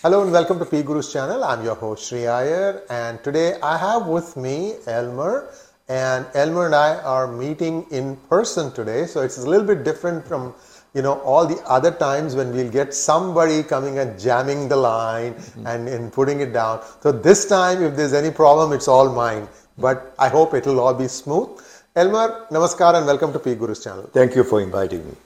Hello and welcome to P Guru's channel. I'm your host Sree Iyer and today I have with me Elmer and Elmer and I are meeting in person today. So it's a little bit different from you know all the other times when we'll get somebody coming and jamming the line mm-hmm. and, and putting it down. So this time if there's any problem it's all mine. But I hope it'll all be smooth. Elmer, namaskar and welcome to P Guru's channel. Thank you for inviting me.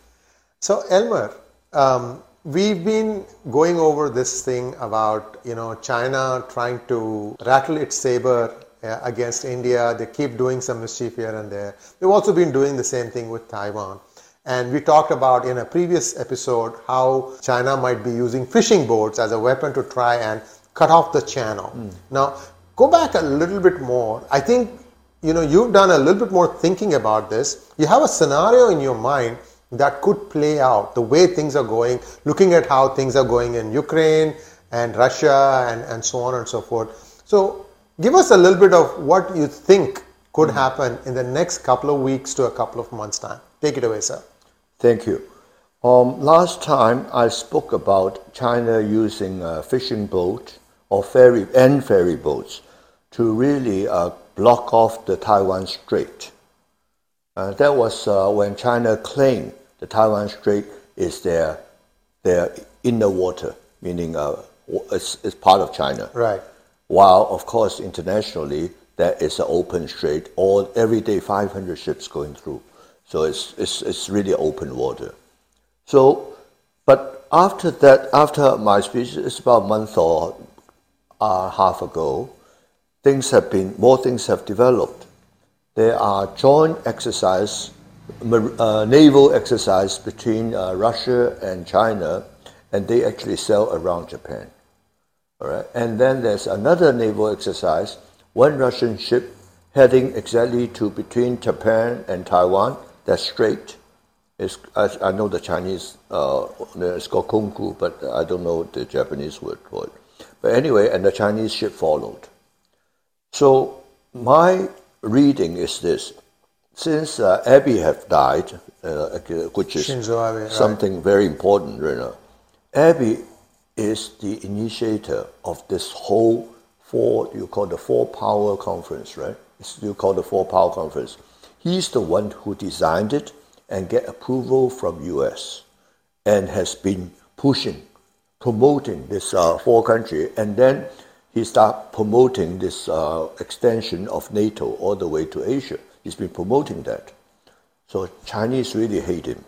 So Elmer, um, we've been going over this thing about you know China trying to rattle its saber uh, against India. They keep doing some mischief here and there. They've also been doing the same thing with Taiwan. And we talked about in a previous episode how China might be using fishing boats as a weapon to try and cut off the channel. Mm. Now, go back a little bit more. I think you know you've done a little bit more thinking about this. You have a scenario in your mind that could play out the way things are going, looking at how things are going in Ukraine and Russia and, and so on and so forth. So, give us a little bit of what you think could mm-hmm. happen in the next couple of weeks to a couple of months' time. Take it away, sir. Thank you. Um, last time I spoke about China using a fishing boat or ferry and ferry boats to really uh, block off the Taiwan Strait. Uh, that was uh, when China claimed the Taiwan Strait is their their inner water, meaning uh, it's, it's part of China. Right. While of course internationally there is an open strait, all every day 500 ships going through, so it's it's it's really open water. So, but after that, after my speech, it's about a month or uh, half ago, things have been more things have developed. There are joint exercise uh, naval exercise between uh, Russia and China, and they actually sail around Japan. All right, and then there's another naval exercise. One Russian ship heading exactly to between Japan and Taiwan. That's straight. It's, I, I know the Chinese. Uh, it's called Kongku, but I don't know the Japanese word for it. But anyway, and the Chinese ship followed. So my reading is this: since uh, Abe have died, uh, which is something right. very important, you know, Abe is the initiator of this whole four, you call the four power conference, right? It's you call the four power conference. He's the one who designed it and get approval from U.S. and has been pushing, promoting this uh, four country, and then he start promoting this uh, extension of NATO all the way to Asia. He's been promoting that. So Chinese really hate him.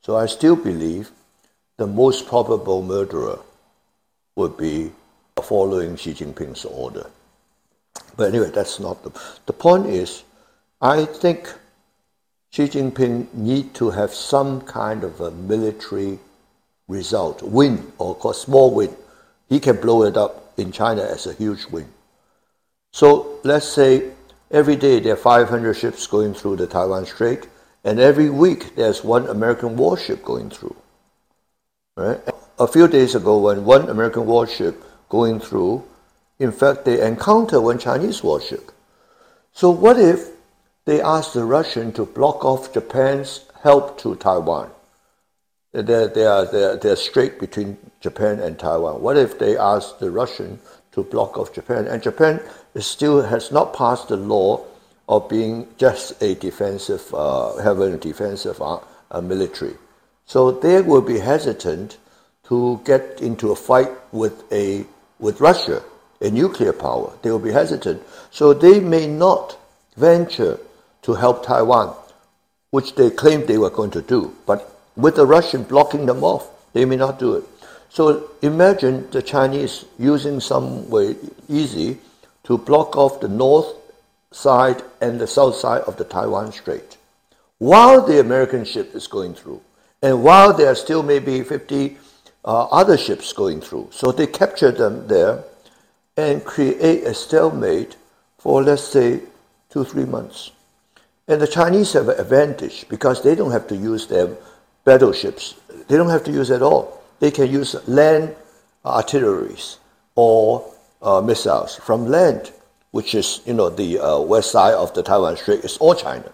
So I still believe the most probable murderer would be following Xi Jinping's order. But anyway, that's not the the point is I think Xi Jinping need to have some kind of a military result, win or a small win. He can blow it up in China as a huge win. So let's say Every day there are 500 ships going through the Taiwan Strait, and every week there's one American warship going through. Right? A few days ago, when one American warship going through, in fact, they encounter one Chinese warship. So what if they ask the Russian to block off Japan's help to Taiwan? They're, they are, they're, they're between Japan and Taiwan. What if they ask the Russian to block off Japan? And Japan still has not passed the law of being just a defensive, uh, having a defensive uh, military. So they will be hesitant to get into a fight with a with Russia, a nuclear power. They will be hesitant. So they may not venture to help Taiwan, which they claimed they were going to do. But with the Russian blocking them off, they may not do it. So imagine the Chinese using some way easy to block off the north side and the south side of the Taiwan Strait while the American ship is going through. And while there are still maybe 50 uh, other ships going through. So they capture them there and create a stalemate for, let's say, two, three months. And the Chinese have an advantage because they don't have to use their battleships. They don't have to use at all. They can use land artilleries or uh, missiles from land, which is you know the uh, west side of the Taiwan Strait is all China,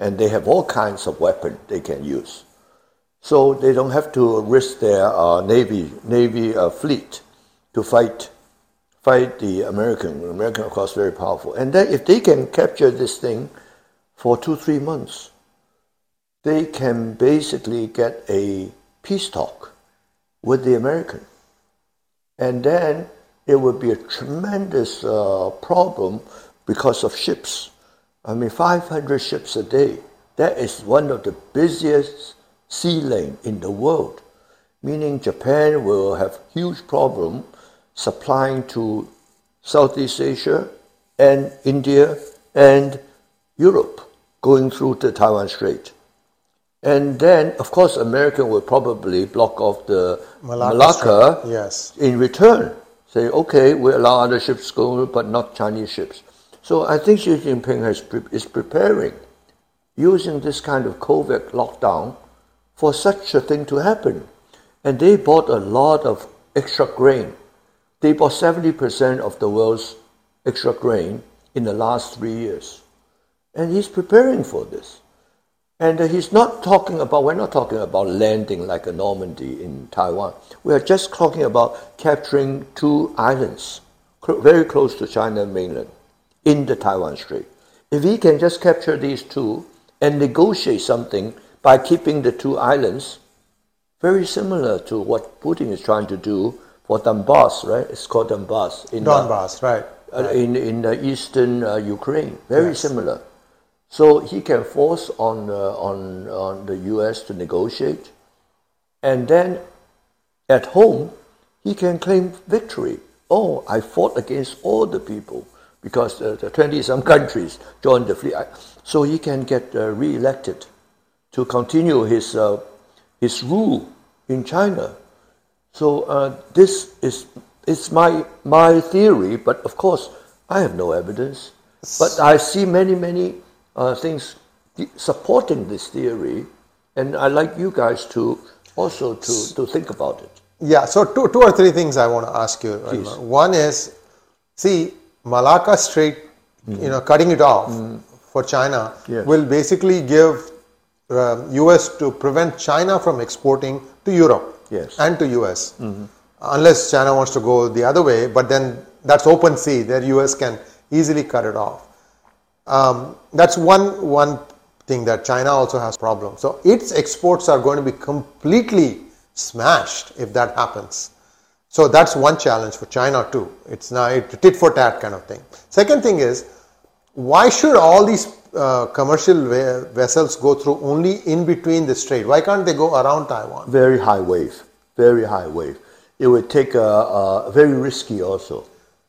and they have all kinds of weapons they can use. So they don't have to risk their uh, navy navy uh, fleet to fight fight the American. American, of course, very powerful. And then if they can capture this thing for two, three months, they can basically get a peace talk with the American. And then it would be a tremendous uh, problem because of ships. I mean, 500 ships a day. That is one of the busiest sea lane in the world, meaning Japan will have huge problem supplying to Southeast Asia and India and Europe going through the Taiwan Strait. And then, of course, America will probably block off the Malacca Malacca, yes. in return. Say, okay, we allow other ships to go, but not Chinese ships. So I think Xi Jinping has pre- is preparing, using this kind of COVID lockdown, for such a thing to happen. And they bought a lot of extra grain they bought 70% of the world's extra grain in the last three years. And he's preparing for this. And uh, he's not talking about, we're not talking about landing like a Normandy in Taiwan. We are just talking about capturing two islands cl- very close to China mainland in the Taiwan Strait. If he can just capture these two and negotiate something by keeping the two islands, very similar to what Putin is trying to do for Donbass, right? It's called Donbass. In Donbass, the, right. Uh, in, in the eastern uh, Ukraine. Very yes. similar. So he can force on, uh, on, on the US to negotiate. And then at home, he can claim victory. Oh, I fought against all the people because the 20 some countries joined the fleet. So he can get uh, re elected to continue his, uh, his rule in China. So uh, this is it's my my theory, but of course I have no evidence. But I see many many uh, things supporting this theory, and I like you guys to also to, to think about it. Yeah. So two two or three things I want to ask you. Please. One is, see Malacca Strait, mm. you know, cutting it off mm. for China yes. will basically give uh, U.S. to prevent China from exporting to Europe yes. and to US. Mm-hmm. Unless China wants to go the other way, but then that's open sea. There US can easily cut it off. Um, that's one one thing that China also has problems. So its exports are going to be completely smashed if that happens. So that's one challenge for China too. It's now a tit for tat kind of thing. Second thing is, why should all these uh, commercial vessels go through only in between the strait? Why can't they go around Taiwan? Very high wave, very high wave. It would take a, a very risky also,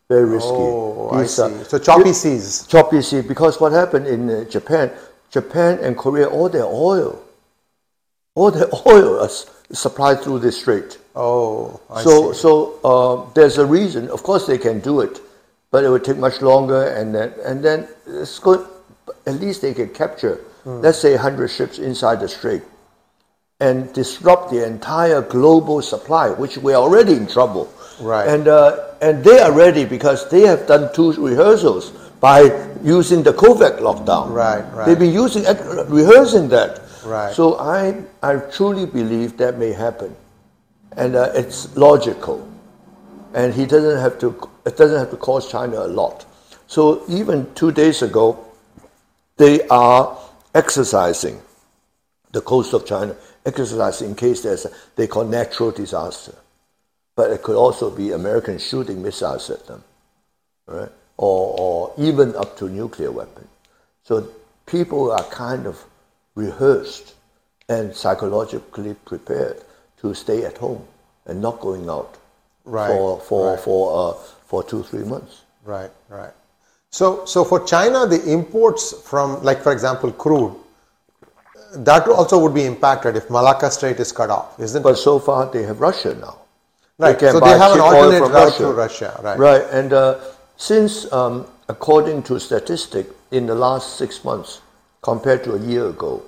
very risky. Oh, These, I see. so choppy seas. Choppy sea because what happened in uh, Japan, Japan and Korea, all their oil, all their oil is supplied through the strait. Oh, I so see. so uh, there's a reason. Of course, they can do it, but it would take much longer, and then and then it's going at least they can capture, mm. let's say, 100 ships inside the strait and disrupt the entire global supply, which we're already in trouble. Right. And, uh, and they are ready because they have done two rehearsals by using the COVID lockdown. Right, right. They've been using rehearsing that. Right. So I, I truly believe that may happen. And uh, it's logical. And he doesn't have to, it doesn't have to cost China a lot. So even two days ago, they are exercising the coast of China, exercising in case there's a, they call natural disaster. But it could also be Americans shooting missiles at them, right? Or, or even up to nuclear weapon. So people are kind of rehearsed and psychologically prepared to stay at home and not going out right, for for right. for uh, for two three months. Right, right. So, so for China, the imports from, like for example, crude, that also would be impacted if Malacca Strait is cut off, isn't but it? But so far they have Russia now. Right. They so they have an alternate route Russia. to Russia. Right. Right. And uh, since, um, according to statistic, in the last six months compared to a year ago,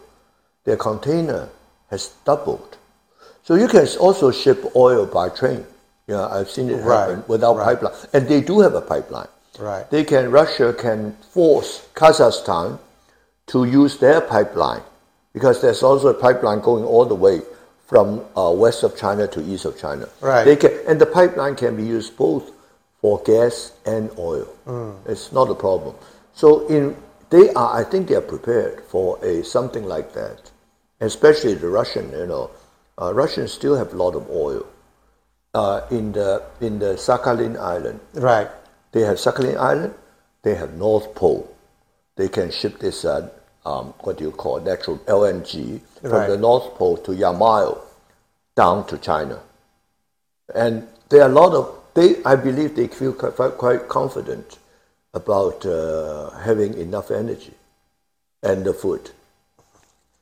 their container has doubled. So you can also ship oil by train. Yeah, I've seen it happen right. without right. pipeline, and they do have a pipeline. Right. They can Russia can force Kazakhstan to use their pipeline because there's also a pipeline going all the way from uh, west of China to east of China. Right. They can, and the pipeline can be used both for gas and oil. It's not a problem. So in they are, I think they are prepared for a something like that, especially the Russian. You know, uh, Russians still have a lot of oil uh, in the in the Sakhalin Island. Right. They have Sakhalin Island. They have North Pole. They can ship this uh, um, what do you call natural LNG from Right. the North Pole to Yamal down to China. And there are a lot of they. I believe they feel quite, quite confident about uh, having enough energy and the food.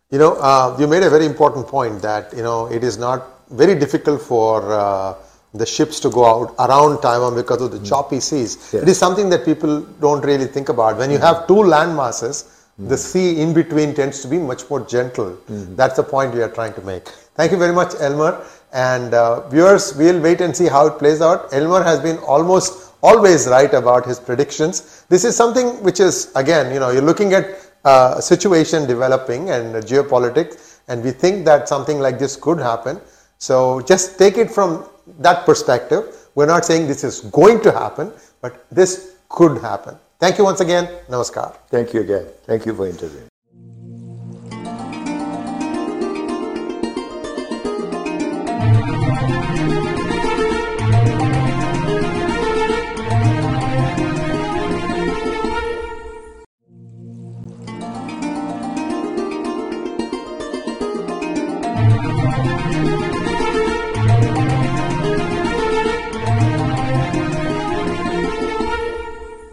You know, uh, you made a very important point that you know it is not very difficult for uh, the ships to go out around Taiwan because of the choppy seas. Yeah. It is something that people don't really think about. When you have two land masses, the sea in between tends to be much more gentle. That's the point we are trying to make. Thank you very much, Elmer. And uh, viewers, we'll wait and see how it plays out. Elmer has been almost always right about his predictions. This is something which is, again, you know, you're looking at uh, a situation developing and uh, geopolitics, and we think that something like this could happen. So just take it from that perspective. We're not saying this is going to happen, but this could happen. Thank you once again. Namaskar. Thank you again. Thank you for interviewing. Thank